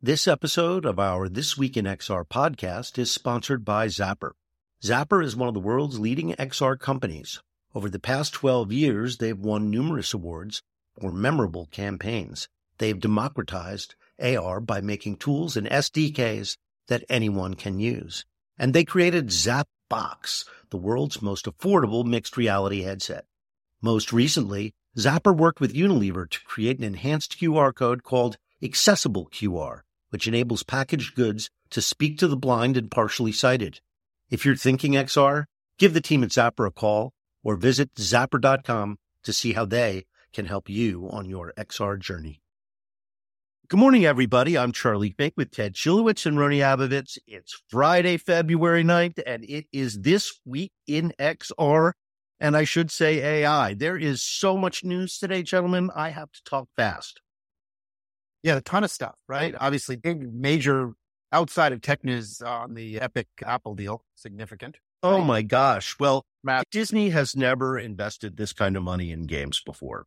This episode of our This Week in XR podcast is sponsored by Zappar. Zappar is one of the world's leading XR companies. Over the past 12 years, they've won numerous awards for memorable campaigns. They've democratized AR by making tools and SDKs that anyone can use. And they created ZapBox, the world's most affordable mixed reality headset. Most recently, Zappar worked with Unilever to create an enhanced QR code called Accessible QR which enables packaged goods to speak to the blind and partially sighted. If you're thinking XR, give the team at Zappar a call or visit zappar.com to see how they can help you on your XR journey. Good morning, everybody. I'm Charlie Fink with Ted Schilowitz and Rony Abovitz. It's Friday, February 9th, and it is this week in XR, and I should say AI. There is so much news today, gentlemen. I have to talk fast. Yeah, a ton of stuff, right? Obviously, big major outside of tech news on the Epic Apple deal, significant. Oh my gosh. Well, Matt, Disney has never invested this kind of money in games before.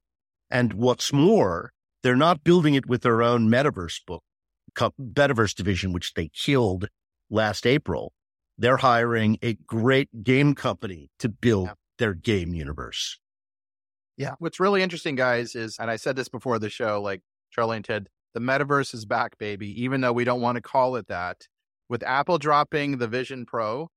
And what's more, they're not building it with their own metaverse book, metaverse division, which they killed last April. They're hiring a great game company to build yeah. their game universe. Yeah. What's really interesting, guys, is, and I said this before the show, like Charlie and Ted, the metaverse is back, baby, even though we don't want to call it that. With Apple dropping the Vision Pro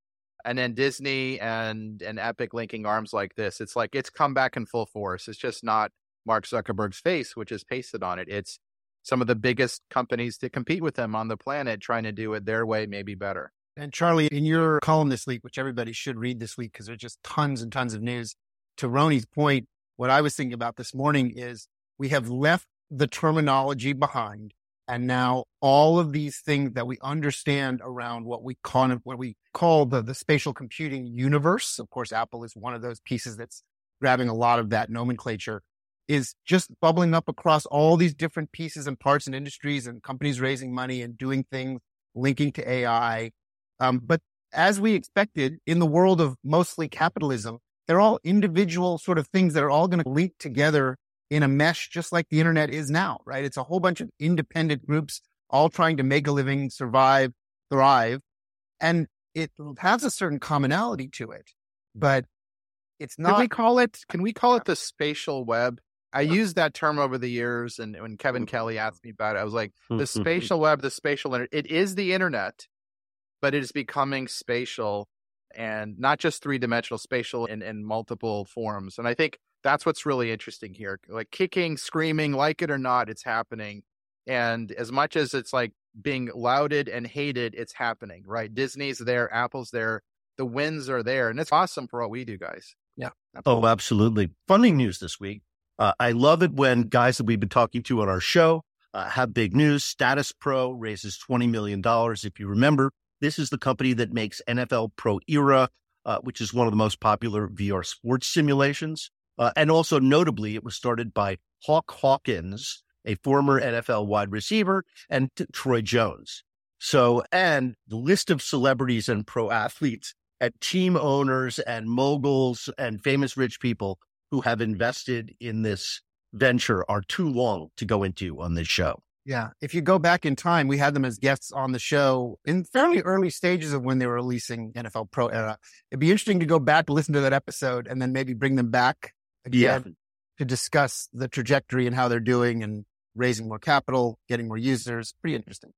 and then Disney and, and Epic linking arms like this, it's like it's come back in full force. It's just not Mark Zuckerberg's face, which is pasted on it. It's some of the biggest companies to compete with them on the planet trying to do it their way, maybe better. And Charlie, in your column this week, which everybody should read this week because there's just tons and tons of news, to Rony's point, what I was thinking about this morning is we have left the terminology behind. And now all of these things that we understand around what we call what we call the, the spatial computing universe. Of course, Apple is one of those pieces that's grabbing a lot of that nomenclature is just bubbling up across all these different pieces and parts and industries and companies raising money and doing things linking to AI. Um, but as we expected in the world of mostly capitalism, they're all individual sort of things that are all going to link together in a mesh, just like the internet is now, right? It's a whole bunch of independent groups all trying to make a living, survive, thrive. And it has a certain commonality to it, but it's not. Can we call it, can we call it the spatial web? I used that term over the years. And when Kevin mm-hmm. Kelly asked me about it, I was like, the spatial web, the spatial internet, it is the internet, but it is becoming spatial and not just three dimensional, spatial in, in multiple forms. And I think that's what's really interesting here. Like kicking, screaming, like it or not, it's happening. And as much as it's like being lauded and hated, it's happening, right? Disney's there, Apple's there, the wins are there. And it's awesome for what we do, guys. Yeah. Absolutely. Oh, absolutely. Funding news this week. Uh, I love it when guys that we've been talking to on our show uh, have big news. Status Pro raises $20 million. If you remember, this is the company that makes NFL Pro Era, uh, which is one of the most popular VR sports simulations. Uh, and also notably, it was started by Hawk Hawkins, a former NFL wide receiver, and t- Troy Jones. So, and the list of celebrities and pro athletes and team owners and moguls and famous rich people who have invested in this venture are too long to go into on this show. Yeah. If you go back in time, we had them as guests on the show in fairly early stages of when they were releasing NFL Pro Era. It'd be interesting to go back, listen to that episode, and then maybe bring them back again yeah. to discuss the trajectory and how they're doing and raising more capital, getting more users. Pretty interesting.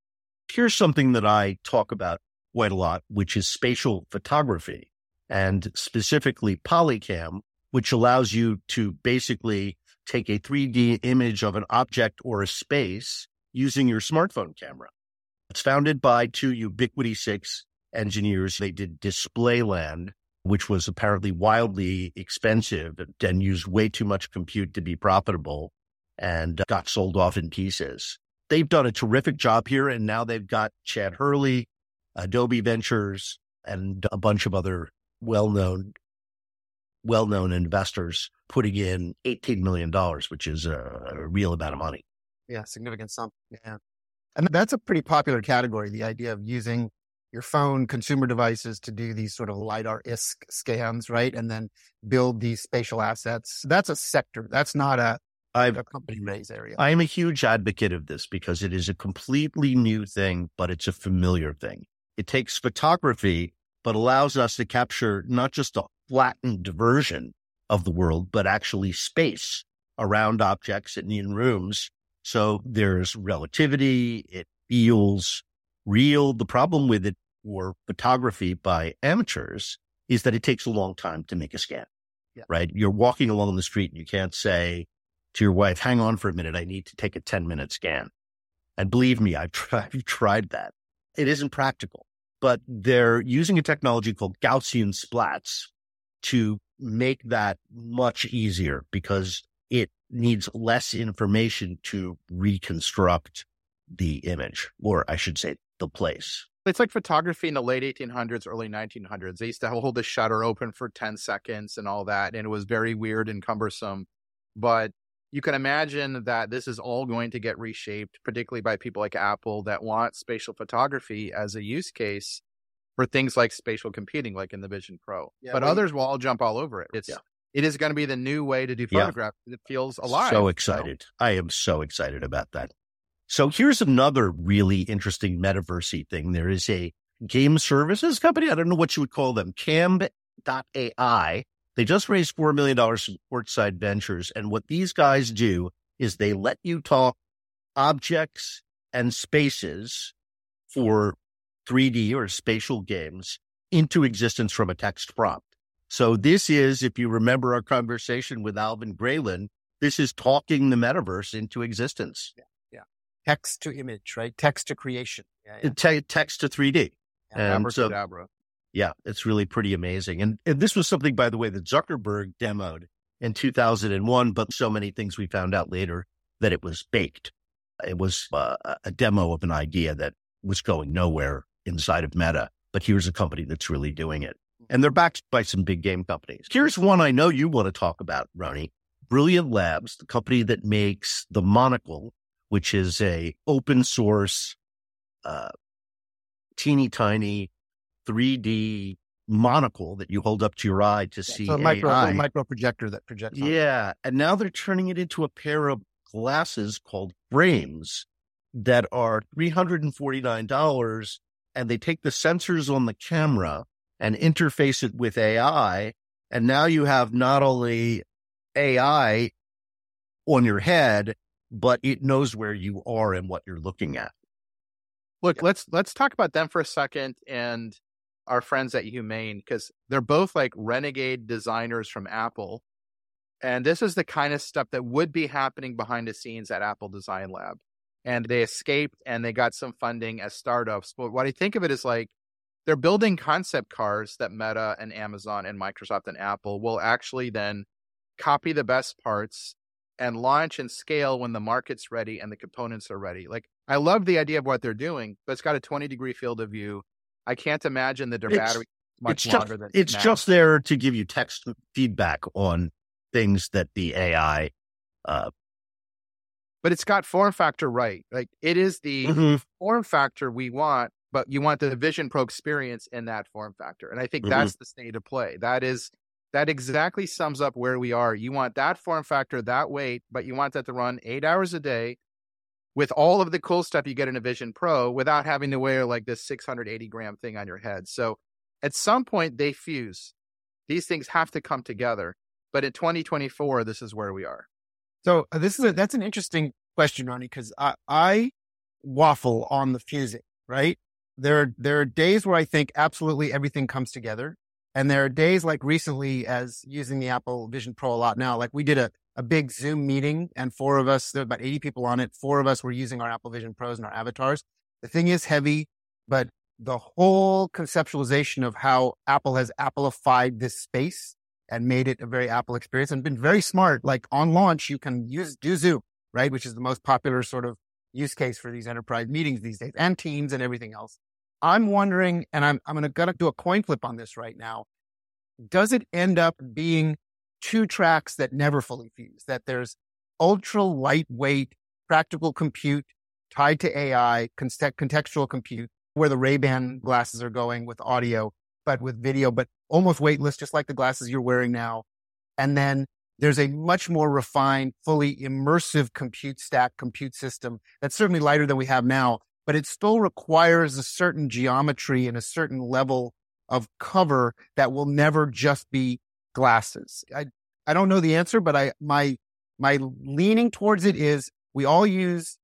Here's something that I talk about quite a lot, which is spatial photography and specifically Polycam, which allows you to basically take a 3D image of an object or a space using your smartphone camera. It's founded by two Ubiquity6 engineers. They did Displayland, which was apparently wildly expensive and used way too much compute to be profitable and uh, got sold off in pieces. They've done a terrific job here. And now they've got Chad Hurley, Adobe Ventures, and a bunch of other well known, well known investors putting in $18 million, which is a, a real amount of money. Yeah, significant sum. Yeah. And that's a pretty popular category, the idea of using your phone consumer devices to do these sort of LiDAR-isk scans, right? And then build these spatial assets. That's a sector. That's not a, I've, a company raise area. I am a huge advocate of this because it is a completely new thing, but it's a familiar thing. It takes photography, but allows us to capture not just a flattened version of the world, but actually space around objects and in rooms. So there's relativity. It feels real. The problem with it or photography by amateurs is that it takes a long time to make a scan, yeah. right? You're walking along the street and you can't say to your wife, hang on for a minute. I need to take a 10 minute scan. And believe me, I've tried, I've tried that. It isn't practical, but they're using a technology called Gaussian splats to make that much easier because it needs less information to reconstruct the image, or I should say, the place. It's like photography in the late 1800s, early 1900s. They used to hold the shutter open for 10 seconds and all that. And it was very weird and cumbersome. But you can imagine that this is all going to get reshaped, particularly by people like Apple that want spatial photography as a use case for things like spatial computing, like in the Vision Pro. Yeah, but well, others will all jump all over it. It's yeah. it is going to be the new way to do photograph. Yeah. It feels alive. So excited! So. I am so excited about that. So here's another really interesting metaversey thing. There is a game services company. I don't know what you would call them. Camb.ai. They just raised $4 million from Courtside Ventures. And what these guys do is they let you talk objects and spaces for 3D or spatial games into existence from a text prompt. So this is, if you remember our conversation with Alvin Graylin, this is talking the metaverse into existence. Text to image, right? Text to creation. Yeah, yeah. Te- text to 3D. Yeah, and so, yeah, it's really pretty amazing. And, and this was something, by the way, that Zuckerberg demoed in 2001, but so many things we found out later that it was baked. It was uh, a demo of an idea that was going nowhere inside of Meta. But here's a company that's really doing it. And they're backed by some big game companies. Here's one I know you want to talk about, Rony. Brilliant Labs, the company that makes the monocle which is a open source, uh, teeny tiny 3D monocle that you hold up to your eye to see so a micro, AI. micro projector that projects. Yeah. And now they're turning it into a pair of glasses called frames that are $349 and they take the sensors on the camera and interface it with AI. And now you have not only AI on your head, but it knows where you are and what you're looking at. Look, yeah. let's let's talk about them for a second and our friends at Humane because they're both like renegade designers from Apple. And this is the kind of stuff that would be happening behind the scenes at Apple Design Lab. And they escaped and they got some funding as startups. But what I think of it is like they're building concept cars that Meta and Amazon and Microsoft and Apple will actually then copy the best parts and launch and scale when the market's ready and the components are ready. Like I love the idea of what they're doing, but it's got a 20 degree field of view. I can't imagine that their it's, battery much it's longer just, than it's now. just there to give you text feedback on things that the AI uh, but it's got form factor right. Like it is the mm-hmm. form factor we want, but you want the Vision Pro experience in that form factor. And I think mm-hmm. that's the state of play. That is that exactly sums up where we are. You want that form factor, that weight, but you want that to run eight hours a day with all of the cool stuff you get in a Vision Pro without having to wear like this 680 gram thing on your head. So at some point they fuse. These things have to come together. But in 2024, this is where we are. So uh, this is a, that's an interesting question, Rony, because I, I waffle on the fusing, right? There, there are days where I think absolutely everything comes together. And there are days like recently as using the Apple Vision Pro a lot now, like we did a, a big Zoom meeting and four of us, there were about 80 people on it. Four of us were using our Apple Vision Pros and our avatars. The thing is heavy, but the whole conceptualization of how Apple has Appleified this space and made it a very Apple experience and been very smart. Like on launch, you can use do Zoom, right? Which is the most popular sort of use case for these enterprise meetings these days and teams and everything else. I'm wondering, and I'm, I'm going to do a coin flip on this right now. Does it end up being two tracks that never fully fuse? That there's ultra lightweight practical compute tied to AI, contextual compute, where the Ray-Ban glasses are going with audio, but with video, but almost weightless, just like the glasses you're wearing now. And then there's a much more refined, fully immersive compute stack, compute system that's certainly lighter than we have now, but it still requires a certain geometry and a certain level of cover that will never just be glasses. I, I don't know the answer, but I, my, my leaning towards it is we all use,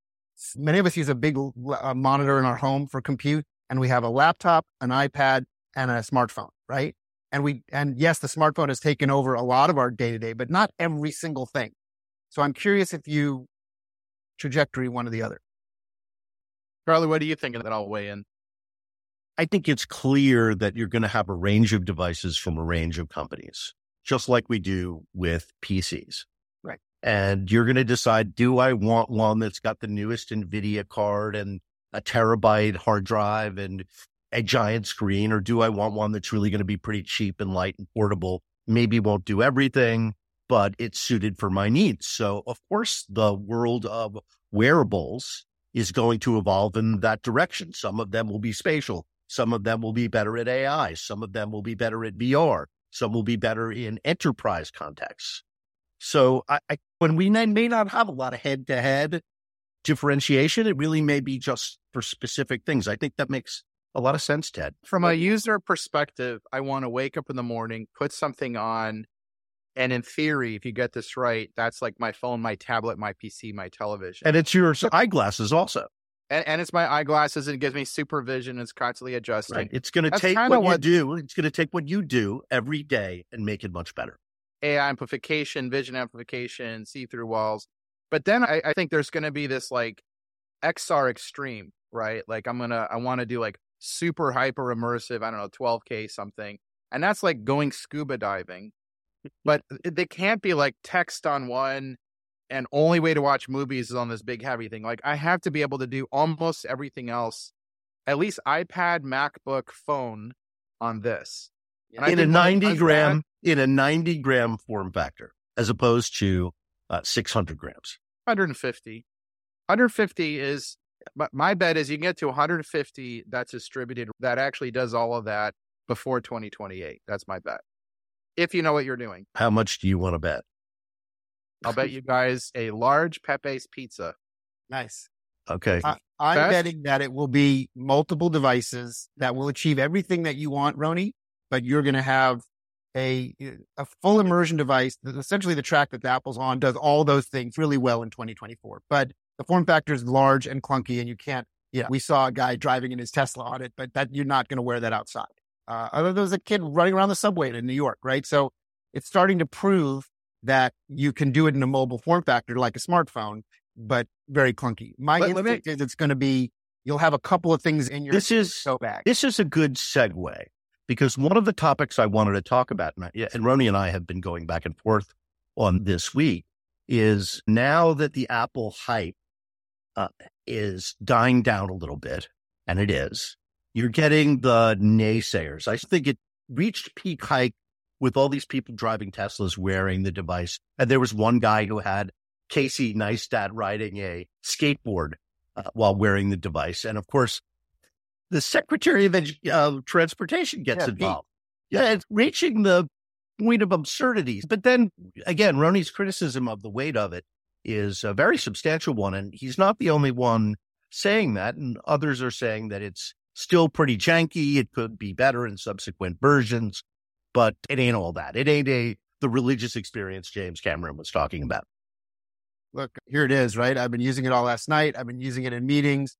many of us use a big uh, monitor in our home for compute and we have a laptop, an iPad and a smartphone, right? And we, and yes, the smartphone has taken over a lot of our day to day, but not every single thing. So I'm curious if you trajectory one or the other. Charlie, what do you think? Of that I'll weigh in. I think it's clear that you're going to have a range of devices from a range of companies, just like we do with PCs. Right. And you're going to decide, do I want one that's got the newest NVIDIA card and a terabyte hard drive and a giant screen, or do I want one that's really going to be pretty cheap and light and portable? Maybe won't do everything, but it's suited for my needs. So, of course, the world of wearables is going to evolve in that direction. Some of them will be spatial. Some of them will be better at AI. Some of them will be better at VR. Some will be better in enterprise contexts. So I, I, when we may not have a lot of head to head differentiation, it really may be just for specific things. I think that makes a lot of sense, Ted. From a user perspective, I want to wake up in the morning, put something on, and in theory, if you get this right, that's like my phone, my tablet, my PC, my television. And it's your eyeglasses also. And, and it's my eyeglasses and it gives me supervision. It's constantly adjusting. Right. It's going to take what, what you do. It's going to take what you do every day and make it much better. AI amplification, vision amplification, see through walls. But then I, I think there's going to be this like XR extreme, right? Like I'm going to, I want to do like super hyper immersive, I don't know, 12K something. And that's like going scuba diving. But they can't be like text on one and only way to watch movies is on this big heavy thing. Like I have to be able to do almost everything else, at least iPad, MacBook, phone on this. And in a 90 gram, that, in a 90 gram form factor, as opposed to uh, 600 grams. 150. 150 is but my bet is you can get to 150 that's distributed that actually does all of that before 2028. That's my bet. If you know what you're doing. How much do you want to bet? I'll bet you guys a large Pepe's pizza. Nice. Okay. I, am betting that it will be multiple devices that will achieve everything that you want, Rony, but you're going to have a a full immersion device. Essentially, the track that the Apple's on does all those things really well in 2024. But the form factor is large and clunky, and you can't. Yeah, we saw a guy driving in his Tesla on it, but that you're not going to wear that outside. Uh, other there was a kid running around the subway in New York, right? So it's starting to prove that you can do it in a mobile form factor like a smartphone, but very clunky. My but instinct me, is it's going to be you'll have a couple of things in your this is so bag. This is a good segue because one of the topics I wanted to talk about, and, I, and Rony and I have been going back and forth on this week, is now that the Apple hype uh, is dying down a little bit, and it is, you're getting the naysayers. I think it reached peak height with all these people driving Teslas wearing the device. And there was one guy who had Casey Neistat riding a skateboard uh, while wearing the device. And of course, the Secretary of uh, Transportation gets yeah, involved. Pete. Yeah, it's reaching the point of absurdity. But then again, Rony's criticism of the weight of it is a very substantial one. And he's not the only one saying that. And others are saying that it's still pretty janky. It could be better in subsequent versions but it ain't all that. It ain't a the religious experience James Cameron was talking about. Look, here it is, right? I've been using it all last night. I've been using it in meetings.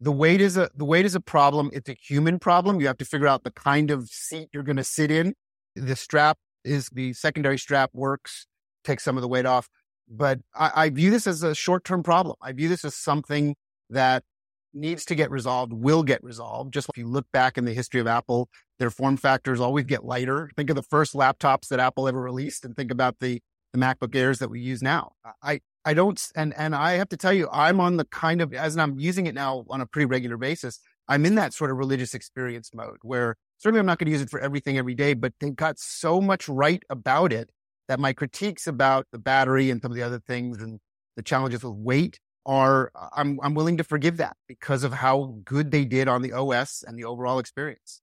The weight is a the weight is a problem. It's a human problem. You have to figure out the kind of seat you're going to sit in. The strap is the secondary strap works, takes some of the weight off. But I, I view this as a short term problem. I view this as something that needs to get resolved, will get resolved. Just if you look back in the history of Apple, their form factors always get lighter. Think of the first laptops that Apple ever released and think about the, the MacBook Airs that we use now. I, I don't, and, and I have to tell you, I'm on the kind of, as I'm using it now on a pretty regular basis, I'm in that sort of religious experience mode where certainly I'm not going to use it for everything every day, but they've got so much right about it that my critiques about the battery and some of the other things and the challenges with weight are uh, I'm I'm willing to forgive that because of how good they did on the OS and the overall experience.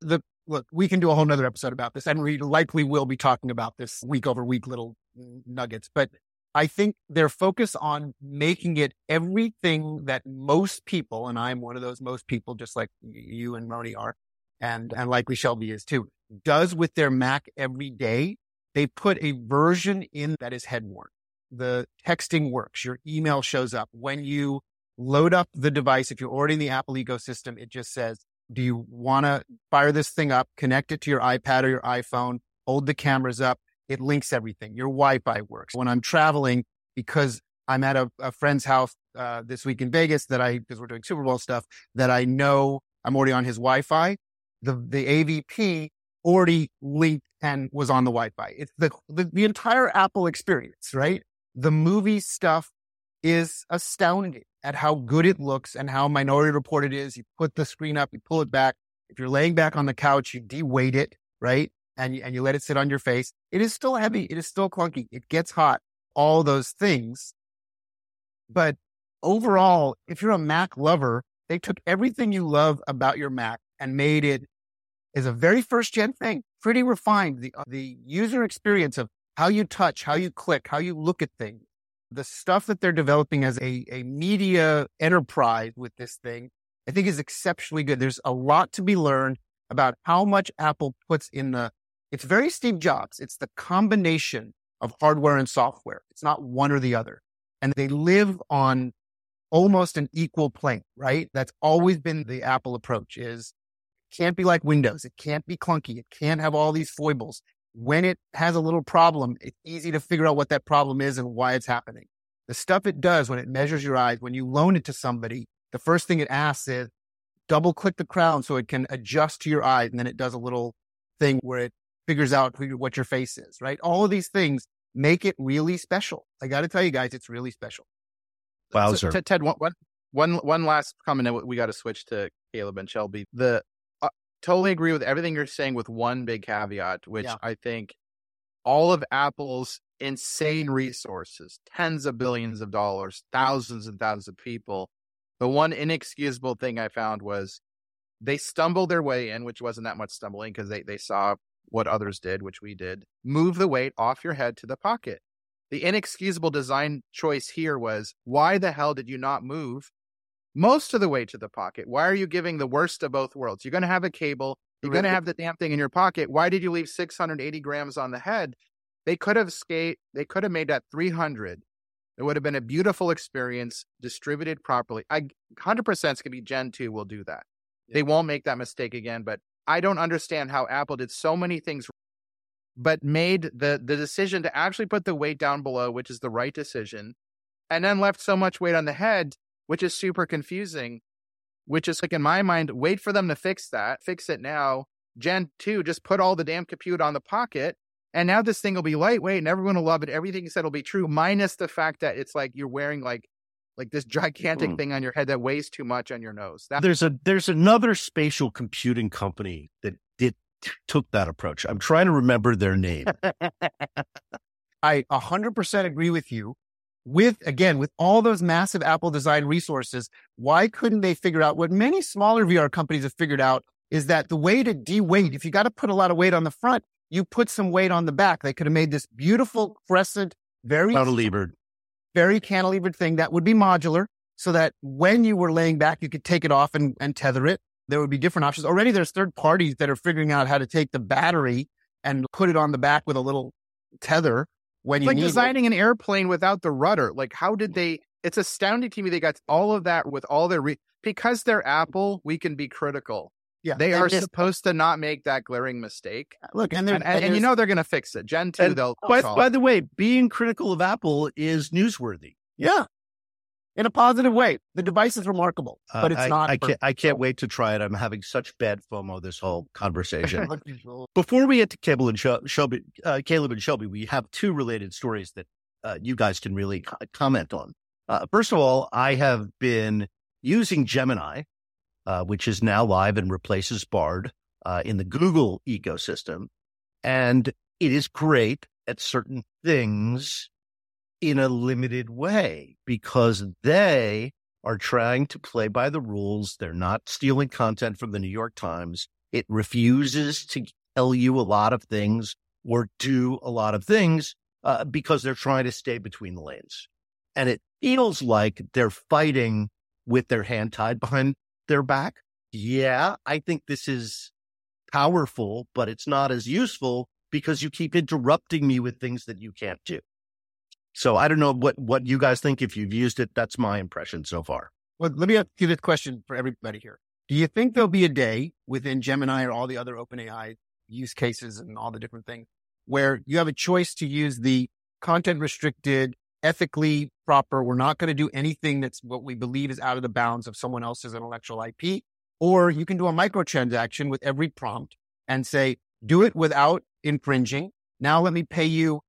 The look, we can do a whole nother episode about this, and we likely will be talking about this week over week little nuggets. But I think their focus on making it everything that most people, and I'm one of those most people, just like you and Rony are, and, and likely Shelby is too, does with their Mac every day. They put a version in that is head worn. The texting works. Your email shows up. When you load up the device, if you're already in the Apple ecosystem, it just says, do you want to fire this thing up, connect it to your iPad or your iPhone, hold the cameras up, it links everything. Your Wi-Fi works. When I'm traveling, because I'm at a, a friend's house uh, this week in Vegas that I, because we're doing Super Bowl stuff, that I know I'm already on his Wi-Fi. The the AVP already linked and was on the Wi-Fi. It's the, the the entire Apple experience, right? The movie stuff is astounding at how good it looks and how Minority Report it is. You put the screen up, you pull it back. If you're laying back on the couch, you de-weight it, right? and you, and you let it sit on your face, it is still heavy. It is still clunky. It gets hot, all those things. But overall, if you're a Mac lover, they took everything you love about your Mac and made it as a very first gen thing, pretty refined. The, the user experience of how you touch, how you click, how you look at things, the stuff that they're developing as a, a media enterprise with this thing, I think is exceptionally good. There's a lot to be learned about how much Apple puts in the it's very Steve Jobs. It's the combination of hardware and software. It's not one or the other. And they live on almost an equal plane, right? That's always been the Apple approach is can't be like Windows. It can't be clunky. It can't have all these foibles. When it has a little problem, it's easy to figure out what that problem is and why it's happening. The stuff it does when it measures your eyes, when you loan it to somebody, the first thing it asks is double click the crown so it can adjust to your eyes. And then it does a little thing where it figures out who, what your face is, right? All of these things make it really special. I got to tell you guys, it's really special. Wowzer. So, Ted, one, one, one last comment. We got to switch to Caleb and Shelby. The totally agree with everything you're saying, with one big caveat, which yeah. I think all of Apple's insane resources, tens of billions of dollars, thousands and thousands of people. The one inexcusable thing I found was they stumbled their way in, which wasn't that much stumbling because they, they saw what others did, which we did, move the weight off your head to the pocket. The inexcusable design choice here was why the hell did you not move most of the way to the pocket? Why are you giving the worst of both worlds? You're going to have a cable, you're going to have the damn thing in your pocket. Why did you leave 680 grams on the head? They could have skate, they could have made that 300. It would have been a beautiful experience distributed properly. I 100% it's going to be Gen 2 will do that. Yeah. They won't make that mistake again, but I don't understand how Apple did so many things, but made the the decision to actually put the weight down below, which is the right decision, and then left so much weight on the head, which is super confusing. Which is like in my mind, wait for them to fix that, fix it now. Gen 2, just put all the damn compute on the pocket. And now this thing will be lightweight and everyone will love it. Everything you said will be true, minus the fact that it's like you're wearing like like this gigantic mm. thing on your head that weighs too much on your nose. That's- there's a there's another spatial computing company that did took that approach. I'm trying to remember their name. I 100% agree with you. With again, with all those massive Apple design resources, why couldn't they figure out what many smaller VR companies have figured out is that the way to de-weight, if you got to put a lot of weight on the front, you put some weight on the back. They could have made this beautiful crescent, very cantilevered, very cantilevered thing that would be modular so that when you were laying back, you could take it off and, and tether it. There would be different options. Already there's third parties that are figuring out how to take the battery and put it on the back with a little tether when you like designing it. an airplane without the rudder. Like how did they it's astounding to me they got all of that with all their re- because they're Apple, we can be critical. Yeah, they are just, supposed to not make that glaring mistake. Uh, look, and and, and, and, you know they're going to fix it. Gen two, they'll. By, by the way, being critical of Apple is newsworthy. Yeah, in a positive way. The device is remarkable, uh, but it's I, not. I can't, I can't wait to try it. I'm having such bad FOMO this whole conversation. Before we get to Cable and Shelby, uh, Caleb and Shelby, we have two related stories that uh, you guys can really comment on. Uh, first of all, I have been using Gemini uh, which is now live and replaces Bard uh, in the Google ecosystem. And it is great at certain things in a limited way because they are trying to play by the rules. They're not stealing content from the New York Times. It refuses to tell you a lot of things or do a lot of things uh, because they're trying to stay between the lanes. And it feels like they're fighting with their hand tied behind their back. Yeah, I think this is powerful, but it's not as useful because you keep interrupting me with things that you can't do. So I don't know what, what you guys think. If you've used it, that's my impression so far. Well, let me ask you this question for everybody here. Do you think there'll be a day within Gemini or all the other OpenAI use cases and all the different things where you have a choice to use the content restricted, ethically proper, we're not going to do anything that's what we believe is out of the bounds of someone else's intellectual IP, or you can do a microtransaction with every prompt and say, do it without infringing. Now let me pay you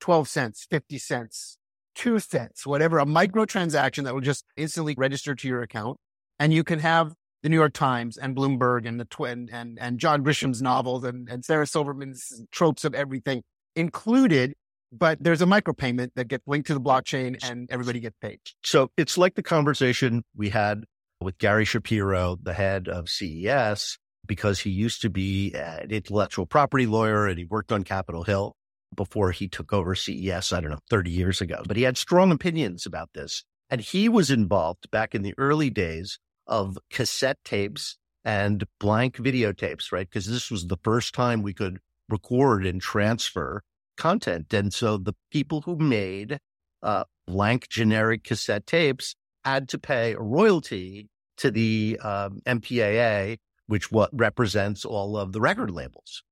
12 cents, 50 cents, two cents, whatever, a microtransaction that will just instantly register to your account. And you can have the New York Times and Bloomberg and the twin and, and John Grisham's novels and, and Sarah Silverman's tropes of everything included. But there's a micropayment that gets linked to the blockchain and everybody gets paid. So it's like the conversation we had with Gary Shapiro, the head of CES, because he used to be an intellectual property lawyer and he worked on Capitol Hill before he took over CES, I don't know, 30 years ago. But he had strong opinions about this. And he was involved back in the early days of cassette tapes and blank videotapes, right? Because this was the first time we could record and transfer content. And so the people who made uh, blank generic cassette tapes had to pay a royalty to the um, MPAA, which what represents all of the record labels.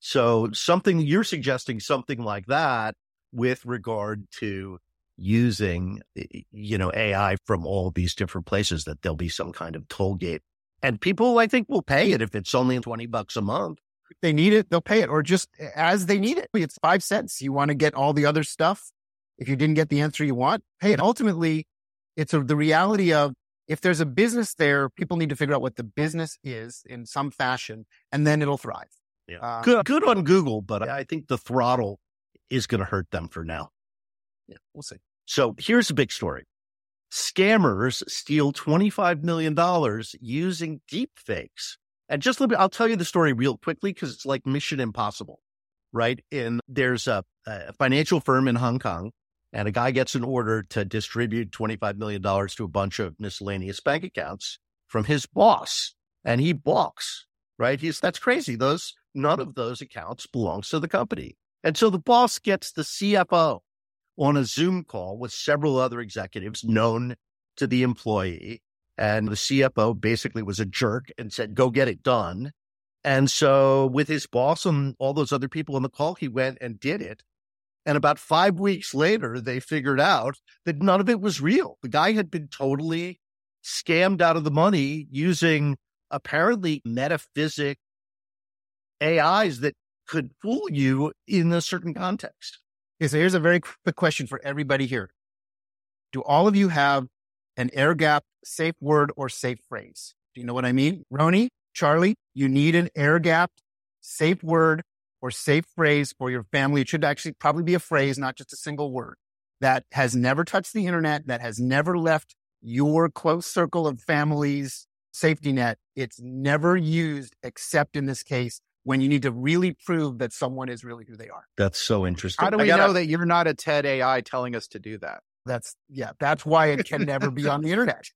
So something you're suggesting something like that with regard to using, you know, AI from all these different places that there'll be some kind of toll gate. And people, I think, will pay it if it's only 20 bucks a month. They need it, they'll pay it or just as they need it. It's five cents. You want to get all the other stuff. If you didn't get the answer you want, pay it. Ultimately, it's a, the reality of if there's a business there, people need to figure out what the business is in some fashion, and then it'll thrive. Yeah. Uh, good, good on Google, but I think the throttle is going to hurt them for now. Yeah, we'll see. So here's a big story. Scammers steal $25 million using deepfakes. And just let me, I'll tell you the story real quickly because it's like mission impossible, right? And there's a, a financial firm in Hong Kong and a guy gets an order to distribute $25 million to a bunch of miscellaneous bank accounts from his boss. And he balks, right? He's, that's crazy. Those, none of those accounts belongs to the company. And so the boss gets the CFO on a Zoom call with several other executives known to the employee. And the CFO basically was a jerk and said, go get it done. And so with his boss and all those other people on the call, he went and did it. And about five weeks later, they figured out that none of it was real. The guy had been totally scammed out of the money using apparently metaphysic AIs that could fool you in a certain context. Okay, so here's a very quick question for everybody here. Do all of you have an air gap safe word or safe phrase? Do you know what I mean? Rony, Charlie, you need an air gap safe word or safe phrase for your family. It should actually probably be a phrase, not just a single word that has never touched the internet, that has never left your close circle of families safety net. It's never used except in this case when you need to really prove that someone is really who they are. That's so interesting. How do we gotta, know that you're not a TED AI telling us to do that? That's yeah. That's why it can never be on the internet.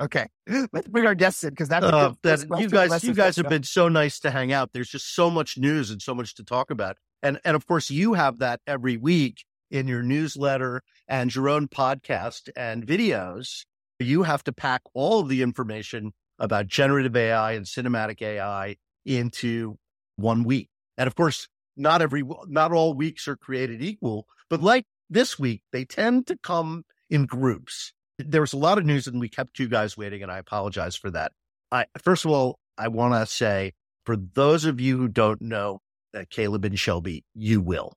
Okay, let's bring our guests in because that's uh, that, you guys. You guys have been so nice to hang out. There's just so much news and so much to talk about, and and of course you have that every week in your newsletter and your own podcast and videos. You have to pack all of the information about generative AI and cinematic AI into one week. And of course, not every, not all weeks are created equal, but like this week, they tend to come in groups. There was a lot of news and we kept you guys waiting and I apologize for that. I, first of all, I want to say for those of you who don't know uh, Caleb and Shelby, you will.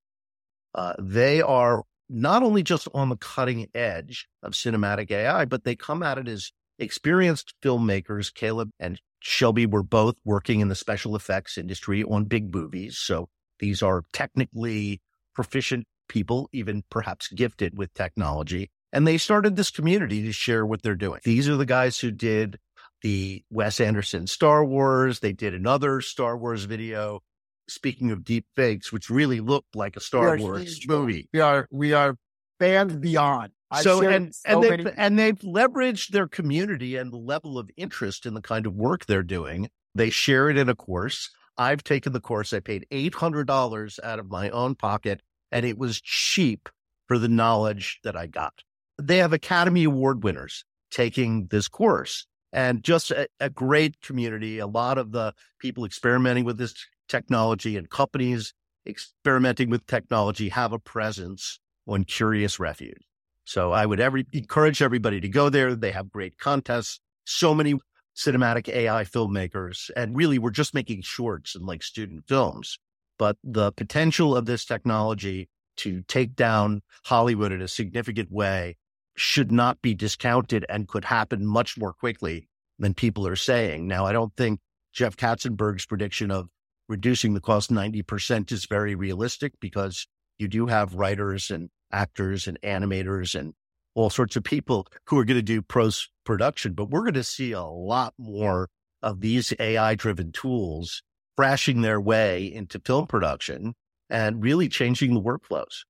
Uh, they are not only just on the cutting edge of cinematic AI, but they come at it as experienced filmmakers. Caleb and Shelby were both working in the special effects industry on big movies. So these are technically proficient people, even perhaps gifted with technology. And they started this community to share what they're doing. These are the guys who did the Wes Anderson Star Wars. They did another Star Wars video. Speaking of deep fakes, which really looked like a Star Wars movie. We are we are fans beyond. I've so and so and they've many- and they've leveraged their community and the level of interest in the kind of work they're doing. They share it in a course. I've taken the course. I paid eight hundred dollars out of my own pocket, and it was cheap for the knowledge that I got. They have Academy Award winners taking this course and just a, a great community. A lot of the people experimenting with this technology and companies experimenting with technology have a presence on Curious Refuge. So I would every, encourage everybody to go there. They have great contests, so many cinematic AI filmmakers, and really we're just making shorts and like student films. But the potential of this technology to take down Hollywood in a significant way should not be discounted and could happen much more quickly than people are saying. Now, I don't think Jeff Katzenberg's prediction of reducing the cost 90% is very realistic because you do have writers and actors and animators and all sorts of people who are going to do pros production, but we're going to see a lot more of these AI driven tools crashing their way into film production and really changing the workflows.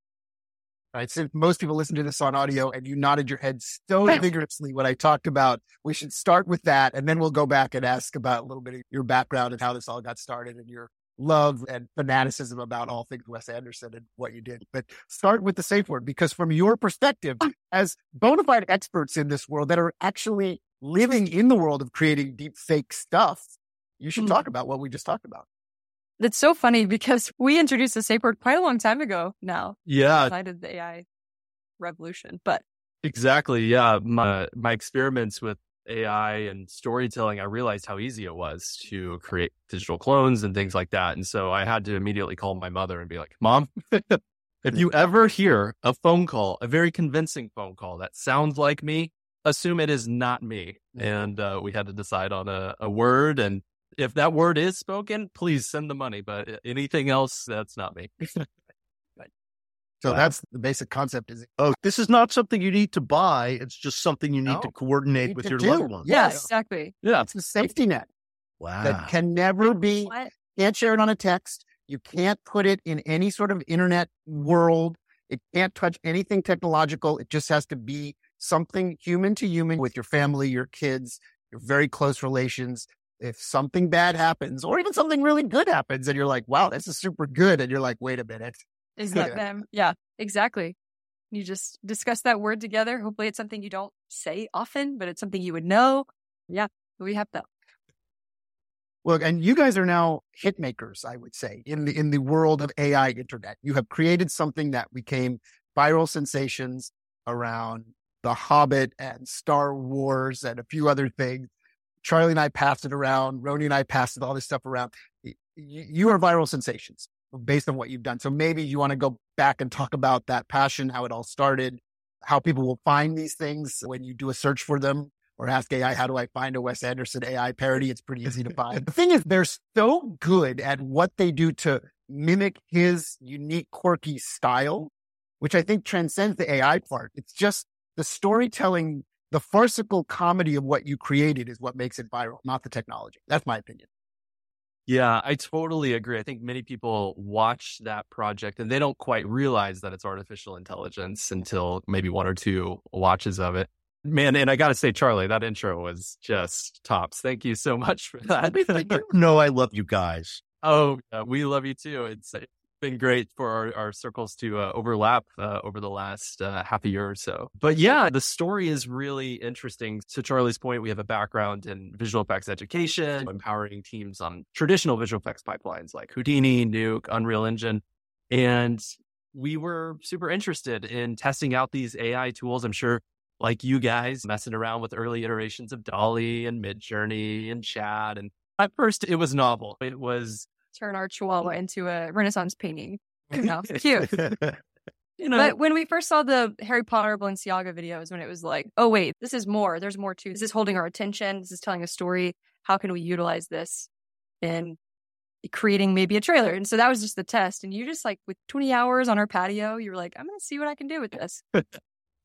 Right. So most people listen to this on audio and you nodded your head so vigorously when I talked about we should start with that. And then we'll go back and ask about a little bit of your background and how this all got started and your love and fanaticism about all things Wes Anderson and what you did. But start with the safe word because from your perspective, as bona fide experts in this world that are actually living in the world of creating deep fake stuff, you should mm-hmm. talk about what we just talked about. That's so funny because we introduced the safe word quite a long time ago now. Yeah. Outside of the AI revolution. But exactly. Yeah. My, my experiments with AI and storytelling, I realized how easy it was to create digital clones and things like that. And so I had to immediately call my mother and be like, Mom, if you ever hear a phone call, a very convincing phone call that sounds like me, assume it is not me. Mm-hmm. And uh, we had to decide on a, a word and if that word is spoken, please send the money. But uh, anything else, that's not me. So wow. that's the basic concept is oh, this is not something you need to buy. It's just something you need no, to coordinate need with to your do. loved ones. Yes, exactly. Yeah. It's a safety net. Wow. That can never be what? can't share it on a text. You can't put it in any sort of internet world. It can't touch anything technological. It just has to be something human to human with your family, your kids, your very close relations if something bad happens or even something really good happens and you're like, wow, this is super good. And you're like, wait a minute. Is that them? Yeah, exactly. You just discuss that word together. Hopefully it's something you don't say often, but it's something you would know. Yeah, we have that. Look, and you guys are now hit makers, I would say, in the in the world of AI internet. You have created something that became viral sensations around The Hobbit and Star Wars and a few other things. Charlie and I passed it around. Rony and I passed all this stuff around. You are viral sensations based on what you've done. So maybe you want to go back and talk about that passion, how it all started, how people will find these things when you do a search for them or ask AI, how do I find a Wes Anderson AI parody? It's pretty easy to find. the thing is, they're so good at what they do to mimic his unique, quirky style, which I think transcends the AI part. It's just the storytelling the farcical comedy of what you created is what makes it viral, not the technology. That's my opinion. Yeah, I totally agree. I think many people watch that project and they don't quite realize that it's artificial intelligence until maybe one or two watches of it. Man, and I got to say, Charlie, that intro was just tops. Thank you so much for that. no, I love you guys. Oh, we love you too. It's been great for our, our circles to uh, overlap uh, over the last uh, half a year or so. But yeah, the story is really interesting. To Charlie's point, we have a background in visual effects education, empowering teams on traditional visual effects pipelines like Houdini, Nuke, Unreal Engine. And we were super interested in testing out these AI tools. I'm sure like you guys messing around with early iterations of DALL-E and Midjourney and Chat. And at first it was novel. It was turn our chihuahua into a Renaissance painting. You know, cute. you know. But when we first saw the Harry Potter Balenciaga videos, when it was like, oh wait, this is more. There's more to this. Is holding our attention. This is telling a story. How can we utilize this in creating maybe a trailer? And so that was just the test. And you just like with 20 hours on our patio, you were like, I'm going to see what I can do with this.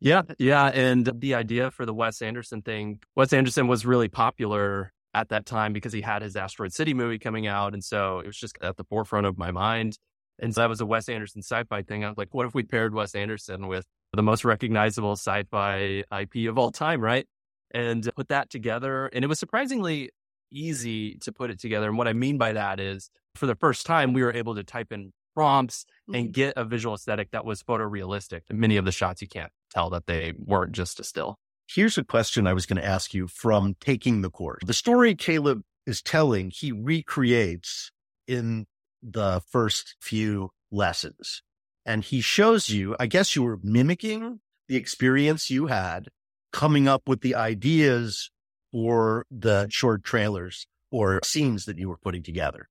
Yeah, yeah. And the idea for the Wes Anderson thing, Wes Anderson was really popular at that time because he had his Asteroid City movie coming out. And so it was just at the forefront of my mind. And so that was a Wes Anderson sci fi thing. I was like, what if we paired Wes Anderson with the most recognizable sci fi IP of all time, right? And put that together. And it was surprisingly easy to put it together. And what I mean by that is for the first time, we were able to type in prompts and mm-hmm. get a visual aesthetic that was photorealistic. Many of the shots you can't tell that they weren't just a still. Here's a question I was going to ask you from taking the course. The story Caleb is telling, he recreates in the first few lessons. And he shows you, I guess you were mimicking the experience you had coming up with the ideas for the short trailers or scenes that you were putting together.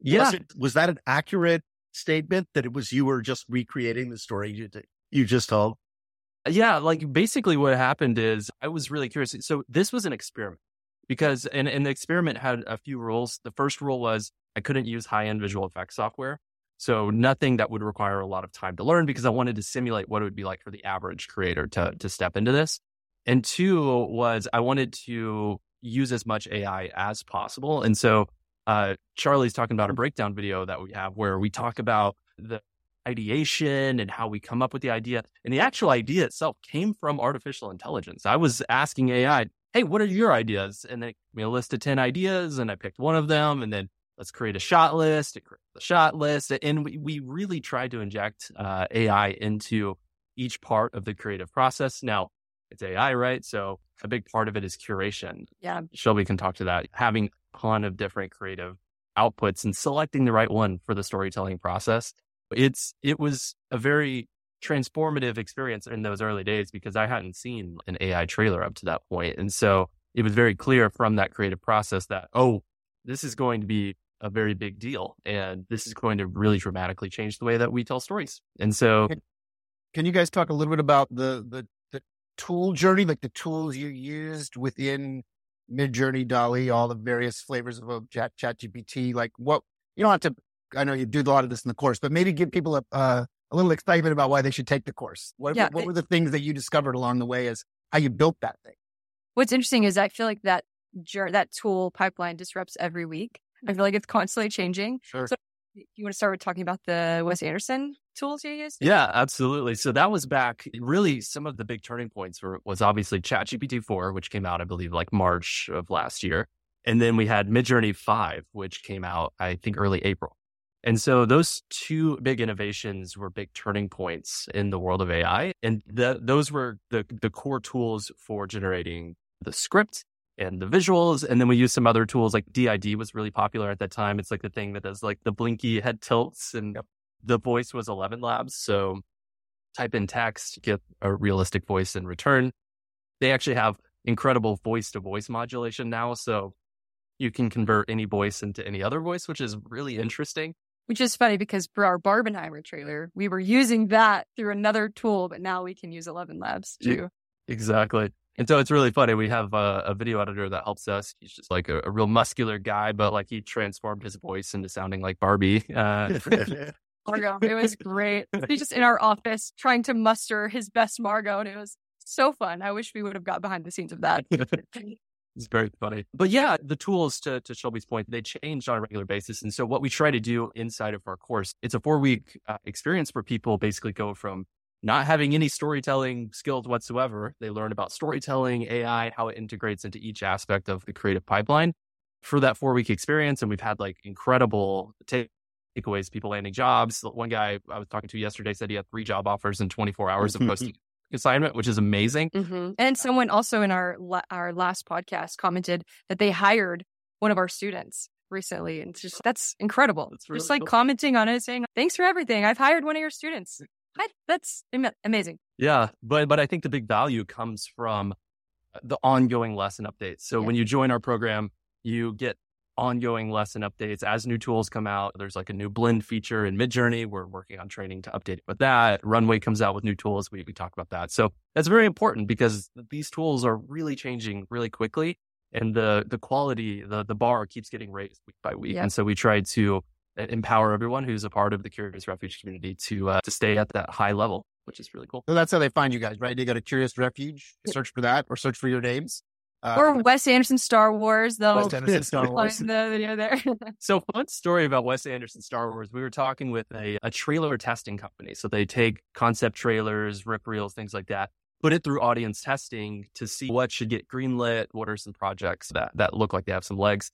Yeah. Was, it, was that an accurate statement that it was you were just recreating the story you, you just told? Yeah. Like basically what happened is I was really curious. So this was an experiment because, and, and the experiment had a few rules. The first rule was I couldn't use high end visual effects software. So nothing that would require a lot of time to learn because I wanted to simulate what it would be like for the average creator to, to step into this. And two was I wanted to use as much AI as possible. And so uh, Charlie's talking about a breakdown video that we have where we talk about the ideation and how we come up with the idea. And the actual idea itself came from artificial intelligence. I was asking AI, hey, what are your ideas? And they gave me a list of 10 ideas, and I picked one of them. And then let's create a shot list, create the shot list. And we, we really tried to inject uh, AI into each part of the creative process. Now, it's AI, right? So a big part of it is curation. Yeah. Shelby can talk to that. Having a ton of different creative outputs and selecting the right one for the storytelling process. It's it was a very transformative experience in those early days because I hadn't seen an AI trailer up to that point. And so it was very clear from that creative process that, oh, this is going to be a very big deal. And this is going to really dramatically change the way that we tell stories. And so can, you guys talk a little bit about the the the tool journey, like the tools you used within Midjourney, DALL-E, all the various flavors of Chat, Chat GPT? Like what, you don't have to, I know you do a lot of this in the course, but maybe give people a, uh, a little excitement about why they should take the course. What, yeah, what, were the things that you discovered along the way as how you built that thing? What's interesting is I feel like that that tool pipeline disrupts every week. I feel like it's constantly changing. Sure. So you want to start with talking about the Wes Anderson tools you used? Yeah, absolutely. So that was back really some of the big turning points were was obviously ChatGPT 4, which came out, I believe, like March of last year. And then we had Midjourney 5, which came out, I think, early April. And so those two big innovations were big turning points in the world of AI. And the, those were the, the core tools for generating the script and the visuals. And then we used some other tools like D-ID was really popular at that time. It's like the thing that does like the blinky head tilts and yep. the voice was ElevenLabs. So type in text, get a realistic voice in return. They actually have incredible voice to voice modulation now. So you can convert any voice into any other voice, which is really interesting. Which is funny because for our Barbenheimer trailer, we were using that through another tool, but now we can use ElevenLabs too. Exactly. And so it's really funny. We have a, a video editor that helps us. He's just like a, a, real muscular guy, but like he transformed his voice into sounding like Barbie. Uh, Margot, it was great. He's just in our office trying to muster his best Margot, and it was so fun. I wish we would have got behind the scenes of that. it's very funny. But yeah, the tools to, to Shelby's point, they change on a regular basis. And so what we try to do inside of our course, it's a four week uh, experience where people basically go from not having any storytelling skills whatsoever. They learn about storytelling, AI, how it integrates into each aspect of the creative pipeline for that four week experience. And we've had like incredible takeaways, people landing jobs. One guy I was talking to yesterday said he had three job offers in 24 hours of post assignment, which is amazing. Mm-hmm. And someone also in our our last podcast commented that they hired one of our students recently, and it's just that's incredible. That's really just like cool. commenting on it, saying thanks for everything. I've hired one of your students. That's amazing. Yeah, but but I think the big value comes from uh, the ongoing lesson updates. So yeah. when you join our program, you get ongoing lesson updates as new tools come out. There's like a new blend feature in Midjourney. We're working on training to update it with that. Runway comes out with new tools. We, we talk about that. So that's very important because these tools are really changing really quickly and the, the quality, the, the bar keeps getting raised week by week. Yeah. And so we try to empower everyone who's a part of the Curious Refuge community to uh, to stay at that high level. which is really cool. So that's how they find you guys, right? They go to Curious Refuge, search for that, or search for your names. Uh, or Wes Anderson Star Wars. They'll Wes Anderson Star Wars. find the video there. so fun story about Wes Anderson Star Wars. We were talking with a, a trailer testing company. So they take concept trailers, rip reels, things like that, put it through audience testing to see what should get greenlit, what are some projects that, that look like they have some legs.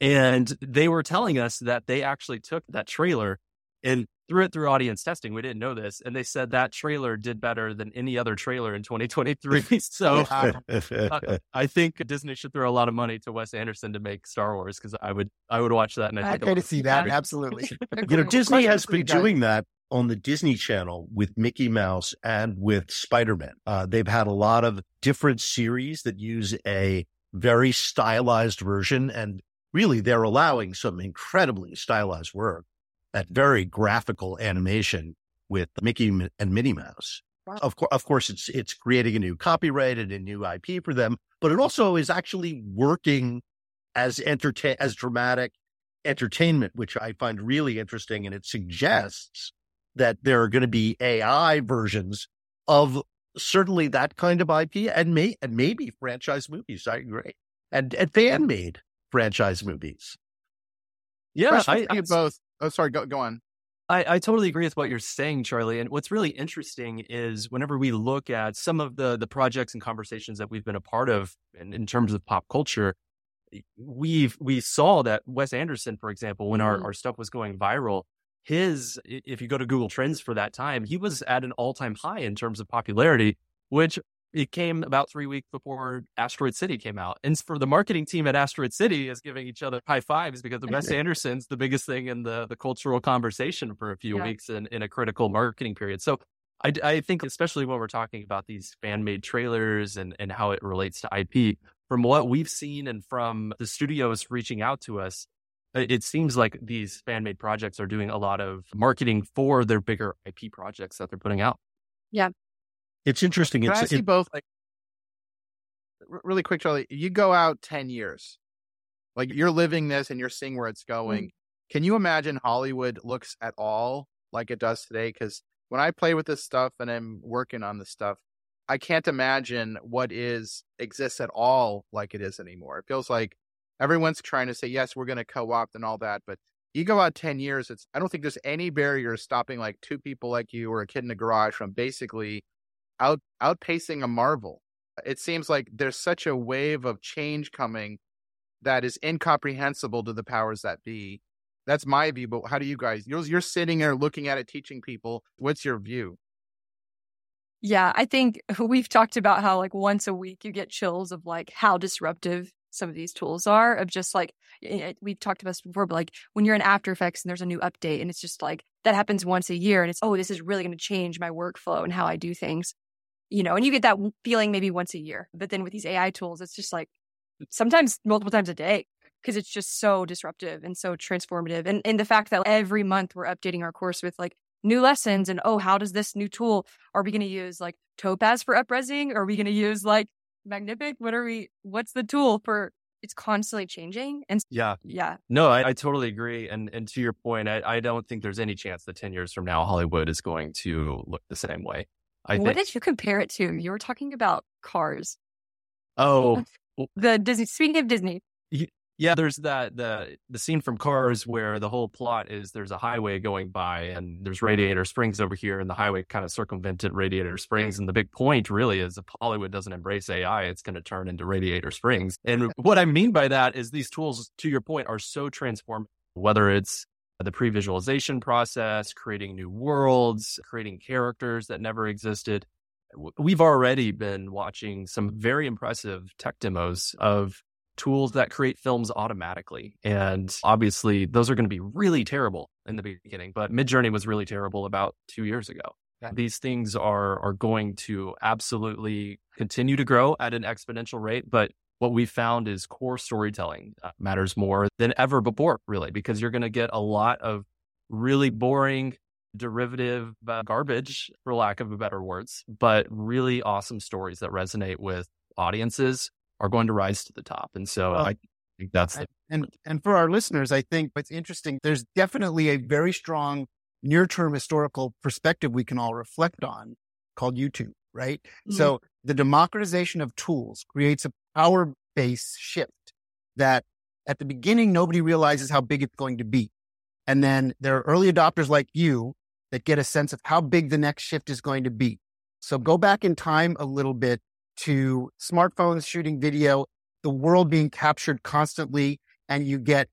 And they were telling us that they actually took that trailer and threw it through audience testing. We didn't know this. And they said that trailer did better than any other trailer in 2023. so uh, I think Disney should throw a lot of money to Wes Anderson to make Star Wars because I would I would watch that. And I'd I to see that. Absolutely. you know, Disney has been doing that on the Disney Channel with Mickey Mouse and with Spider Man. Uh, they've had a lot of different series that use a very stylized version and really they're allowing some incredibly stylized work that very graphical animation with Mickey and Minnie Mouse. Wow. Of course, of course, it's it's creating a new copyright and a new IP for them, but it also is actually working as entertain as dramatic entertainment, which I find really interesting, and it suggests that there are going to be AI versions of certainly that kind of IP and may and maybe franchise movies. I agree, and and fan made franchise movies. Yeah, I, I both Oh, sorry. Go go on. I, I totally agree with what you're saying, Charlie. And what's really interesting is whenever we look at some of the the projects and conversations that we've been a part of in, in terms of pop culture, we've we saw that Wes Anderson, for example, when our, mm-hmm. our stuff was going viral, his if you go to Google Trends for that time, he was at an all time high in terms of popularity, which it came about three weeks before Asteroid City came out. And for the marketing team at Asteroid City is giving each other high fives because the Wes Anderson's the biggest thing in the, the cultural conversation for a few yeah. weeks in, in a critical marketing period. So I, I think, especially when we're talking about these fan made trailers and, and how it relates to IP, from what we've seen and from the studios reaching out to us, it seems like these fan made projects are doing a lot of marketing for their bigger IP projects that they're putting out. Yeah. It's interesting. Can it's, I see it, both? Like, really quick, Charlie. You go out ten years, like you're living this and you're seeing where it's going. Mm. Can you imagine Hollywood looks at all like it does today? Because when I play with this stuff and I'm working on this stuff, I can't imagine what is exists at all like it is anymore. It feels like everyone's trying to say yes, we're going to co-opt and all that, but you go out 10 years it's i don't think there's any barrier stopping like two people like you or a kid in a garage from basically out outpacing a Marvel. It seems like there's such a wave of change coming that is incomprehensible to the powers that be. That's my view, but how do you guys? You're, you're sitting there looking at it, teaching people. What's your view? Yeah, I think we've talked about how like once a week you get chills of like how disruptive some of these tools are of just like we've talked about this before but like when you're in after effects and there's a new update and it's just like that happens once a year and it's oh this is really going to change my workflow and how i do things you know, and you get that feeling maybe once a year. But then with these AI tools, it's just like sometimes multiple times a day because it's just so disruptive and so transformative. And, and the fact that every month we're updating our course with like new lessons and oh, how does this new tool are we going to use like Topaz for upresing? Or are we going to use like Magnific? What are we? What's the tool for? It's constantly changing. And yeah, yeah. No, I, I totally agree. And and to your point, I, I don't think there's any chance that ten years from now Hollywood is going to look the same way. I what think... did you compare it to? You were talking about cars. Oh, the Disney. Speaking of Disney, yeah, there's that the the scene from Cars where the whole plot is there's a highway going by and there's Radiator Springs over here, and the highway kind of circumvented Radiator Springs. And the big point really is if Hollywood doesn't embrace AI, it's going to turn into Radiator Springs. And what I mean by that is these tools, to your point, are so transformative. Whether it's Uh, the pre visualization process, creating new worlds, creating characters that never existed. We've already been watching some very impressive tech demos of tools that create films automatically. And obviously, those are going to be really terrible in the beginning, but Midjourney was really terrible about two years ago. Yeah. These things are are going to absolutely continue to grow at an exponential rate, but what we found is core storytelling uh, matters more than ever before, really, because you're going to get a lot of really boring derivative uh, garbage, for lack of a better words, but really awesome stories that resonate with audiences are going to rise to the top. And so well, I think that's the- and and for our listeners, I think what's interesting. There's definitely a very strong near-term historical perspective we can all reflect on. called YouTube, right? Mm-hmm. So the democratization of tools creates a power base shift that at the beginning, nobody realizes how big it's going to be. And then there are early adopters like you that get a sense of how big the next shift is going to be. So go back in time a little bit to smartphones shooting video, the world being captured constantly, and you get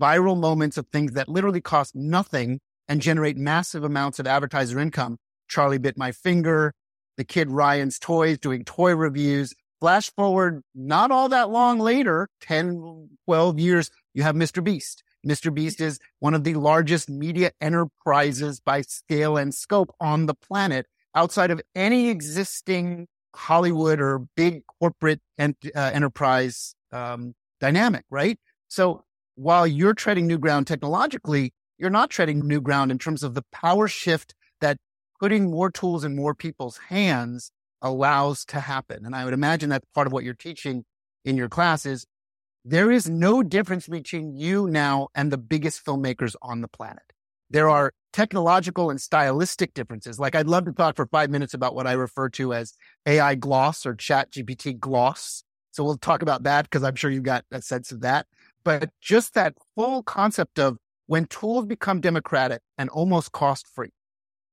viral moments of things that literally cost nothing and generate massive amounts of advertiser income. Charlie bit my finger, the kid Ryan's toys doing toy reviews. Flash forward not all that long later, 10, 12 years, you have Mr. Beast. Mr. Beast is one of the largest media enterprises by scale and scope on the planet outside of any existing Hollywood or big corporate ent- uh, enterprise um, dynamic, right? So while you're treading new ground technologically, you're not treading new ground in terms of the power shift that putting more tools in more people's hands allows to happen. And I would imagine that part of what you're teaching in your class is there is no difference between you now and the biggest filmmakers on the planet. There are technological and stylistic differences. Like I'd love to talk for five minutes about what I refer to as AI gloss or chat GPT gloss. So we'll talk about that because I'm sure you've got a sense of that. But just that full concept of when tools become democratic and almost cost free.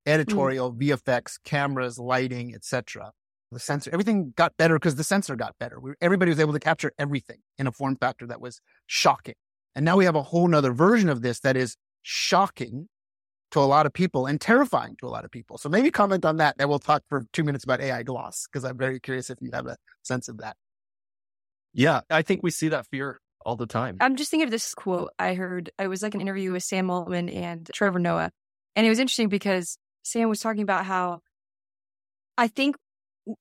Editorial, mm. VFX, cameras, lighting, etc. The sensor, everything got better because the sensor got better. We, everybody was able to capture everything in a form factor that was shocking. And now we have a whole nother version of this that is shocking to a lot of people and terrifying to a lot of people. So maybe comment on that. And we'll talk for two minutes about AI gloss because I'm very curious if you have a sense of that. Yeah, I think we see that fear all the time. I'm just thinking of this quote I heard. It was like an interview with Sam Altman and Trevor Noah. And it was interesting because Sam was talking about how I think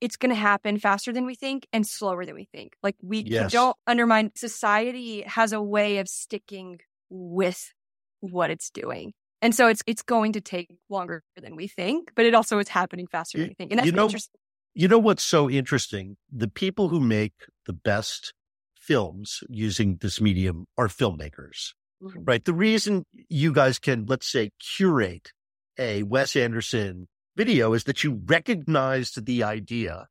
it's going to happen faster than we think and slower than we think. Like we yes. don't undermine society has a way of sticking with what it's doing. And so it's it's going to take longer than we think, but it also is happening faster than we think. And that's you know, interesting. You know what's so interesting? The people who make the best films using this medium are filmmakers, mm-hmm. right? The reason you guys can, let's say, curate a Wes Anderson video is that you recognized the idea,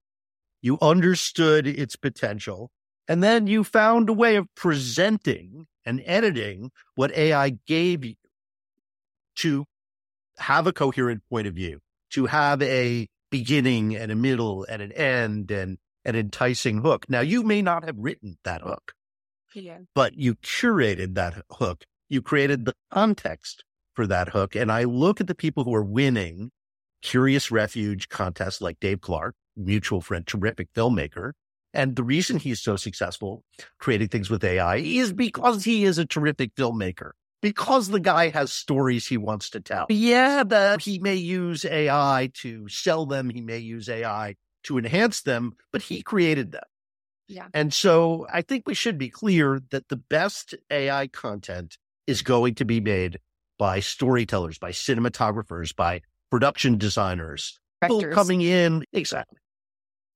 you understood its potential, and then you found a way of presenting and editing what AI gave you to have a coherent point of view, to have a beginning and a middle and an end and an enticing hook. Now, you may not have written that hook, yeah. but you curated that hook. You created the context for that hook. And I look at the people who are winning Curious Refuge contests like Dave Clark, mutual friend, terrific filmmaker. And the reason he's so successful creating things with AI is because he is a terrific filmmaker. Because the guy has stories he wants to tell. Yeah, but he may use AI to sell them. He may use AI to enhance them, but he created them. Yeah. And so I think we should be clear that the best AI content is going to be made by storytellers, by cinematographers, by production designers, people coming in. Exactly.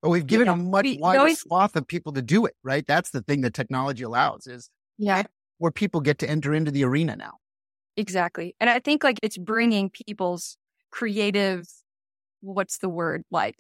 But we've given yeah. a much wider swath of people to do it, right? That's the thing that technology allows is yeah, where people get to enter into the arena now. Exactly. And I think like it's bringing people's creative, what's the word like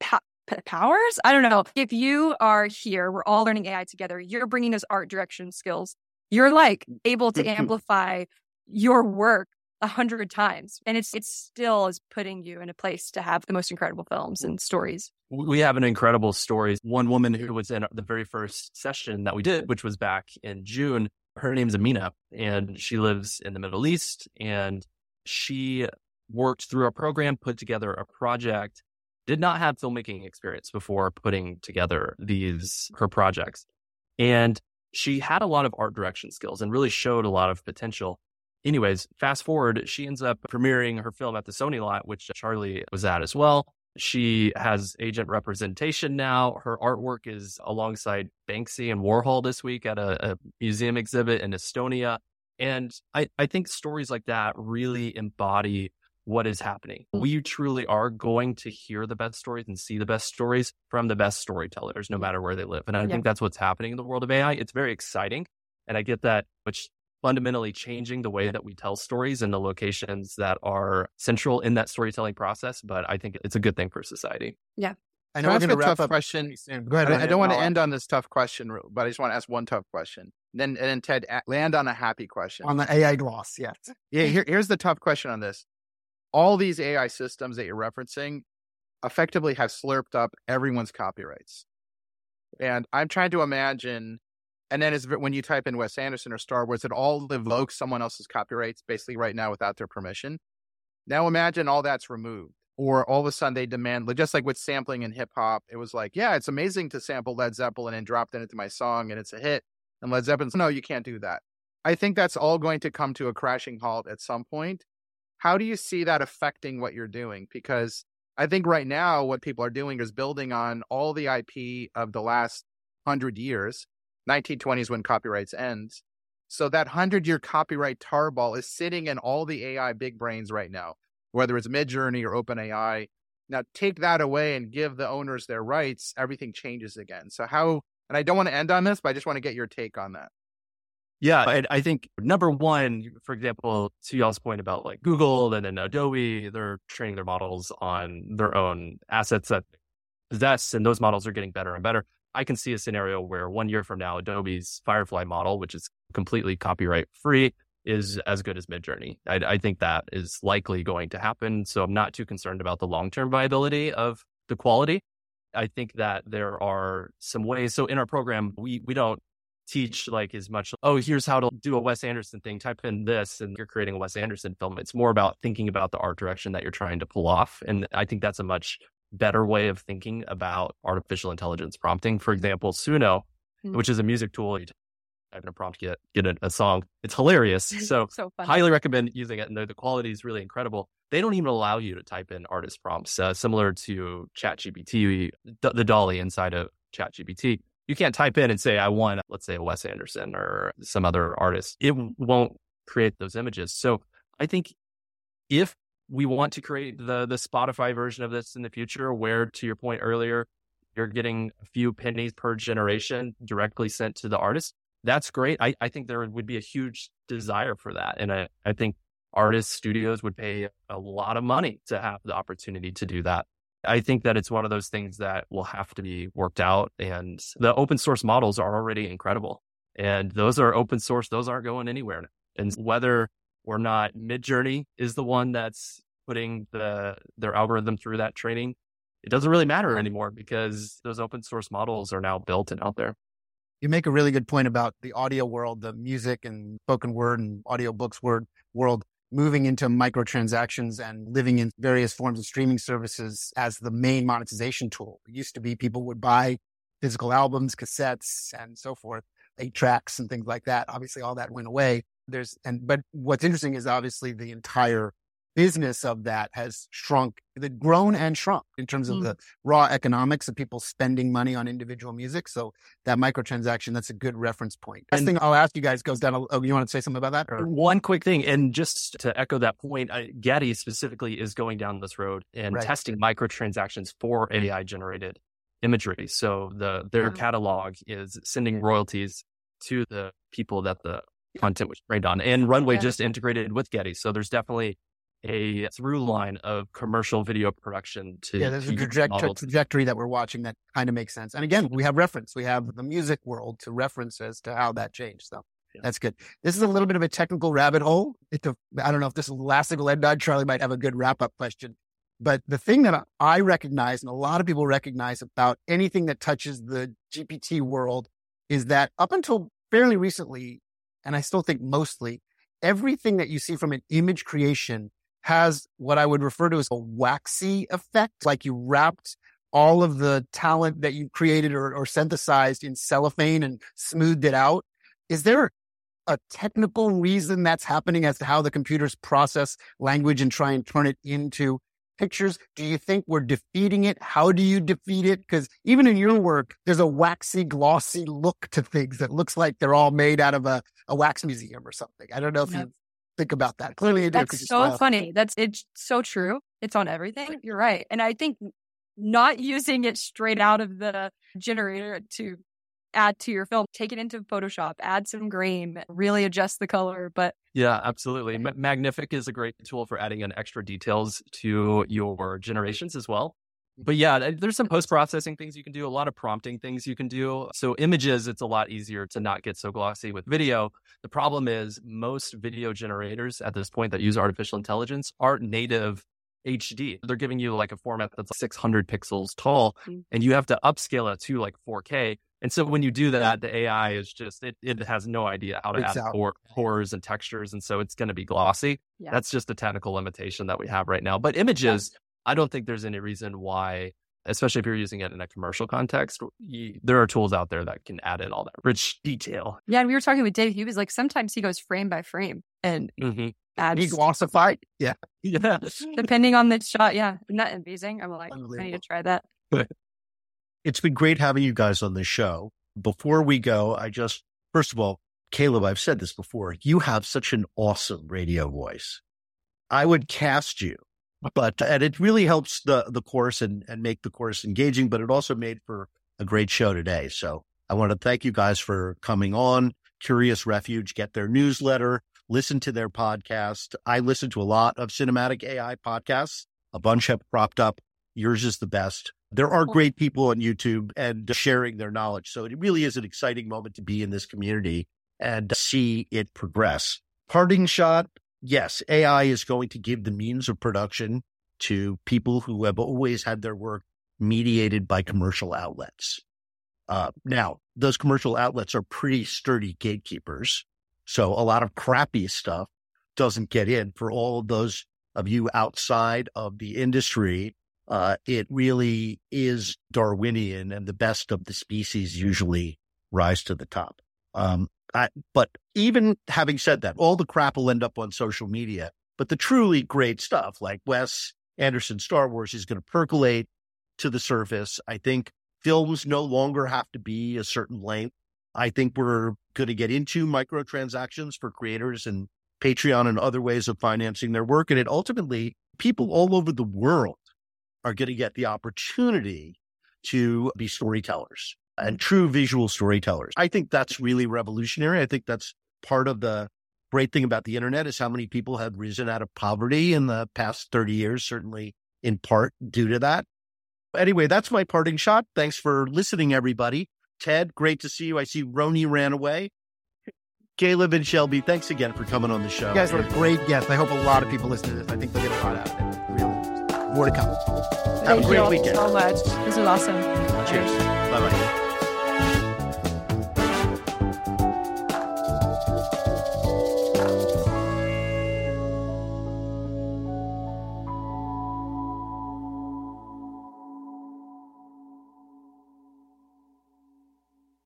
powers? I don't know. If you are here, we're all learning AI together. You're bringing those art direction skills. You're like able to amplify your work a hundred times, and it's it still is putting you in a place to have the most incredible films and stories. We have an incredible story. One woman who was in the very first session that we did, which was back in June. Her name's Amina, and she lives in the Middle East, and she worked through a program, put together a project did not have filmmaking experience before putting together these her projects. And she had a lot of art direction skills and really showed a lot of potential. Anyways, fast forward, she ends up premiering her film at the Sony lot, which Charlie was at as well. She has agent representation now. Her artwork is alongside Banksy and Warhol this week at a, a museum exhibit in Estonia. And I, I think stories like that really embody what is happening. We truly are going to hear the best stories and see the best stories from the best storytellers, no matter where they live. And I yeah. think that's what's happening in the world of AI. It's very exciting. And I get that, which fundamentally changing the way that we tell stories and the locations that are central in that storytelling process. But I think it's a good thing for society. Yeah. I know we're going to wrap up question. Go ahead. I, I don't want to end on this tough question, but I just want to ask one tough question. Then and then Ted land on a happy question on the AI gloss. Yes. Yeah. Here, here's the tough question on this. All these AI systems that you're referencing effectively have slurped up everyone's copyrights, and I'm trying to imagine. And then is when you type in Wes Anderson or Star Wars, it all evokes someone else's copyrights basically right now without their permission. Now imagine all that's removed or all of a sudden they demand just like with sampling in hip hop it was like yeah it's amazing to sample led zeppelin and drop that into my song and it's a hit and led zeppelin no you can't do that. I think that's all going to come to a crashing halt at some point. How do you see that affecting what you're doing? Because i think right now what people are doing is building on all the ip of the last 100 years 1920s when copyrights ends so that 100 year copyright tarball is sitting in all the ai big brains right now whether it's Midjourney or OpenAI. Now take that away and give the owners their rights, everything changes again. So how? And I don't want to end on this, but I just want to get your take on that. Yeah, I, I think number one, for example, to y'all's point about like Google and then Adobe, they're training their models on their own assets that possess, and those models are getting better and better. I can see a scenario where one year from now, Adobe's Firefly model, which is completely copyright free, is as good as Midjourney. I, I think that is likely going to happen. So I'm not too concerned about the long term viability of the quality. I think that there are some ways. So in our program, we we don't teach like as much. Oh, here's how to do a Wes Anderson thing. Type in this, and you're creating a Wes Anderson film. It's more about thinking about the art direction that you're trying to pull off, and I think that's a much better way of thinking about artificial intelligence prompting. For example, Suno, mm-hmm. which is a music tool you type in a prompt, get get a, a song. It's hilarious. So, so highly recommend using it. And the, quality is really incredible. They don't even allow you to type in artist prompts, uh, similar to ChatGPT, the DALL-E inside of ChatGPT. You can't type in and say, I want, let's say, a Wes Anderson or some other artist. It won't create those images. So I think if we want to create the the Spotify version of this in the future, where to your point earlier, you're getting a few pennies per generation directly sent to the artist that's great. I, I think there would be a huge desire for that. And I, I think artists, studios would pay a lot of money to have the opportunity to do that. I think that it's one of those things that will have to be worked out. And the open source models are already incredible. And those are open source, those aren't going anywhere. And whether or not Midjourney is the one that's putting the their algorithm through that training, it doesn't really matter anymore because those open source models are now built and out there you make a really good point about the audio world, the music and spoken word and audiobooks word world moving into microtransactions and living in various forms of streaming services as the main monetization tool. It used to be people would buy physical albums, cassettes, and so forth, eight tracks and things like that. Obviously, all that went away. There's and but what's interesting is obviously the entire business of that has shrunk, the grown and shrunk in terms of mm. the raw economics of people spending money on individual music. So that microtransaction, that's a good reference point. Last thing I'll ask you guys goes down. Oh, you want to say something about that? Or? One quick thing, and just to echo that point, Getty specifically is going down this road and right. testing microtransactions for AI generated imagery. So the their catalog is sending royalties to the people that the content was trained on. And Runway yeah. just integrated with Getty. So there's definitely a through line of commercial video production to yeah there's a trajectory, trajectory that we're watching that kind of makes sense and again we have reference we have the music world to reference as to how that changed so yeah. that's good this is a little bit of a technical rabbit hole it, i don't know if this will last will end on charlie might have a good wrap up question but the thing that i recognize and a lot of people recognize about anything that touches the gpt world is that up until fairly recently and i still think mostly everything that you see from an image creation has what I would refer to as a waxy effect, like you wrapped all of the talent that you created or, or synthesized in cellophane and smoothed it out. Is there a technical reason that's happening as to how the computers process language and try and turn it into pictures? Do you think we're defeating it? How do you defeat it? Because even in your work, there's a waxy, glossy look to things that looks like they're all made out of a, a wax museum or something. I don't know if you think about that. Clearly, you do. That's so funny. That's it's so true. It's on everything. You're right, and I think not using it straight out of the generator to add to your film. Take it into Photoshop, add some grain, really adjust the color. But yeah, absolutely. Magnific is a great tool for adding in extra details to your generations as well. But yeah, there's some post processing things you can do, a lot of prompting things you can do. So, images, it's a lot easier to not get so glossy with video. The problem is, most video generators at this point that use artificial intelligence are native HD. They're giving you like a format that's 600 pixels tall, mm-hmm. and you have to upscale it to like 4K. And so when you do that, the AI is just, it, it has no idea how to add pores and textures. And so it's going to be glossy. Yeah. That's just a technical limitation that we have right now. But images, I don't think there's any reason why, especially if you're using it in a commercial context, you, there are tools out there that can add in all that rich detail. Yeah. And we were talking with Dave. He was like, sometimes he goes frame by frame and mm-hmm. adds. He glossified. Yeah. Yeah. Depending on the shot. Yeah. Isn't that amazing? I'm like, I need to try that. It's been great having you guys on this show. Before we go, I just, first of all, Caleb, I've said this before. You have such an awesome radio voice. I would cast you but and it really helps the the course and and make the course engaging but it also made for a great show today so i want to thank you guys for coming on curious refuge get their newsletter listen to their podcast i listen to a lot of cinematic ai podcasts a bunch have propped up yours is the best there are great people on youtube and sharing their knowledge so it really is an exciting moment to be in this community and see it progress parting shot yes, AI is going to give the means of production to people who have always had their work mediated by commercial outlets. Uh, now, those commercial outlets are pretty sturdy gatekeepers. So a lot of crappy stuff doesn't get in for all of those of you outside of the industry. Uh, it really is Darwinian and the best of the species usually rise to the top. Um, I, but even having said that, all the crap will end up on social media. But the truly great stuff, like Wes Anderson Star Wars, is going to percolate to the surface. I think films no longer have to be a certain length. I think we're going to get into microtransactions for creators and Patreon and other ways of financing their work. And it ultimately, people all over the world are going to get the opportunity to be storytellers and true visual storytellers. I think that's really revolutionary. I think that's part of the great thing about the internet is how many people have risen out of poverty in the past 30 years, certainly in part due to that. Anyway, that's my parting shot. Thanks for listening, everybody. Ted, great to see you. I see Rony ran away. Caleb and Shelby, thanks again for coming on the show. You guys were a great guest. I hope a lot of people listen to this. I think they'll get a lot out of it. More to come. Have Thank a great weekend. so much. This was awesome. Cheers. Bye bye.